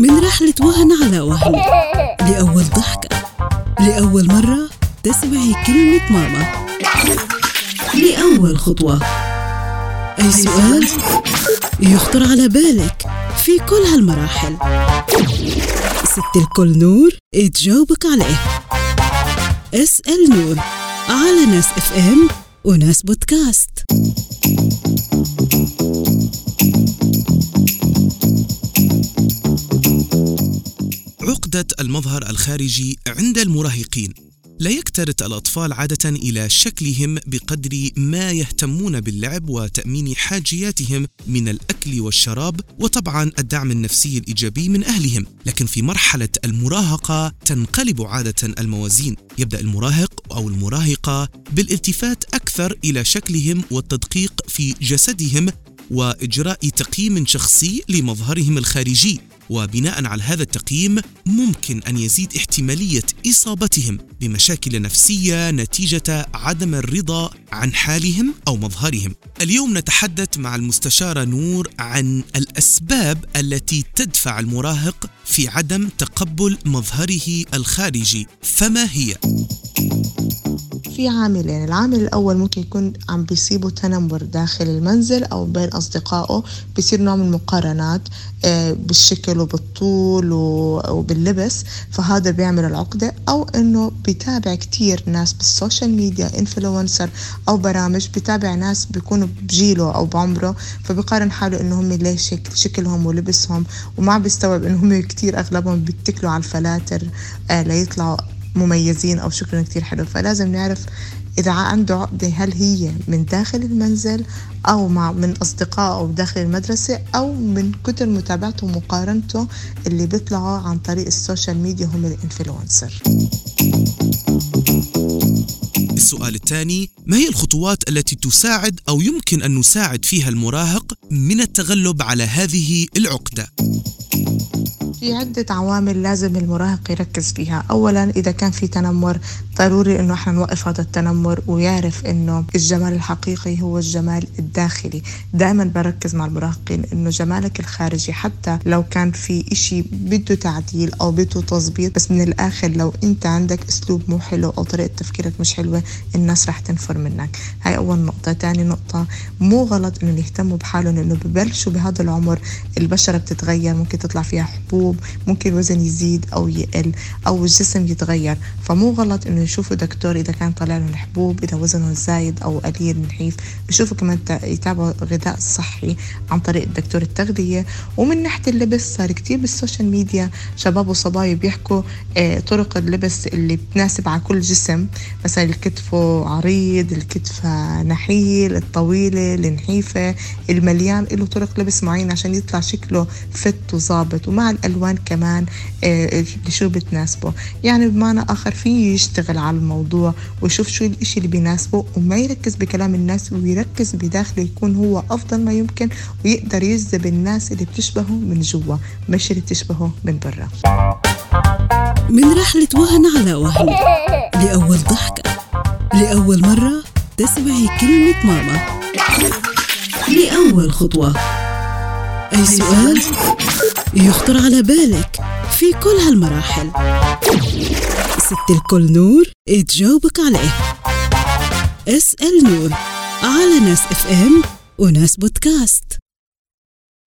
من رحلة وهن على وهن. لأول ضحكة. لأول مرة تسمعي كلمة ماما. لأول خطوة. أي سؤال يخطر على بالك في كل هالمراحل. ست الكل نور تجاوبك عليه. اسأل نور على ناس اف ام وناس بودكاست. عقدة المظهر الخارجي عند المراهقين. لا يكترث الأطفال عادة إلى شكلهم بقدر ما يهتمون باللعب وتأمين حاجياتهم من الأكل والشراب وطبعا الدعم النفسي الإيجابي من أهلهم. لكن في مرحلة المراهقة تنقلب عادة الموازين. يبدأ المراهق أو المراهقة بالالتفات أكثر إلى شكلهم والتدقيق في جسدهم وإجراء تقييم شخصي لمظهرهم الخارجي وبناء على هذا التقييم ممكن أن يزيد احتمالية إصابتهم بمشاكل نفسية نتيجة عدم الرضا عن حالهم أو مظهرهم. اليوم نتحدث مع المستشارة نور عن الأسباب التي تدفع المراهق في عدم تقبل مظهره الخارجي، فما هي؟ في عاملين العامل الأول ممكن يكون عم بيصيبه تنمر داخل المنزل أو بين أصدقائه بيصير نوع من المقارنات آه، بالشكل وبالطول وباللبس فهذا بيعمل العقدة. أو إنه بيتابع كتير ناس بال social media influencer أو برامج بيتابع ناس بيكونوا بجيله أو بعمره فبيقارن حاله إنه هم ليش شكل شكلهم ولبسهم وما بيستوعب إنه هم كتير أغلبهم بيتكلوا على الفلاتر آه، ليطلعوا مميزين أو شكلهم كتير حلو فلازم نعرف إذا عنده عقدة هل هي من داخل المنزل أو مع من أصدقائه داخل المدرسة أو من كتر متابعته ومقارنته اللي بيطلعوا عن طريق ال social media هم ال influencer السؤال الثاني ما هي الخطوات التي تساعد أو يمكن أن نساعد فيها المراهق من التغلب على هذه العقدة؟ في عدة عوامل لازم المراهق يركز فيها. أولا إذا كان في تنمر ضروري إنه إحنا نوقف هذا التنمر ويعرف إنه الجمال الحقيقي هو الجمال الداخلي. دائما بركز مع المراهقين إنه جمالك الخارجي حتى لو كان في إشي بده تعديل أو بده تظبيط بس من الآخر لو أنت عندك أسلوب مو حلو أو طريقة تفكيرك مش حلوة الناس رح تنفر منك. هاي أول نقطة. تاني نقطة مو غلط إنه يهتموا بحالهم إنه ببلشوا بهذا العمر البشرة بتتغير ممكن تطلع فيها حبوب ممكن الوزن يزيد أو يقل أو الجسم يتغير. فمو غلط إنه يشوفوا دكتور إذا كان طالع لهم الحبوب إذا وزنه زايد أو قليل نحيف يشوفوا كمان يتابعوا غذاء صحي عن طريق دكتور التغذية. ومن ناحية اللبس صار كتير بالسوشيال ميديا شباب وصبايا بيحكوا آه، طرق اللبس اللي بتناسب على كل جسم. مثلا الكتفة عريض الكتفة نحيل الطويلة النحيفة المليان له طرق لبس معينة عشان يطلع شكله فت وظابط. ومع الألوان كمان آه، شو بتناسبه. يعني بمعنى آخر فيه يشتغل على الموضوع ويشوف شو الإشي اللي بيناسبه وما يركز بكلام الناس ويركز بداخله يكون هو أفضل ما يمكن ويقدر يجذب الناس اللي بتشبهه من جوا مش اللي بتشبهه من برا. من رحلة وهن على وهن لأول ضحكة لأول مرة تسمعي كلمة ماما. لأول خطوة. أي سؤال يخطر على بالك في كل هالمراحل. ست الكل نور تجاوبك عليه. اسأل نور على ناس إف إم وناس بودكاست.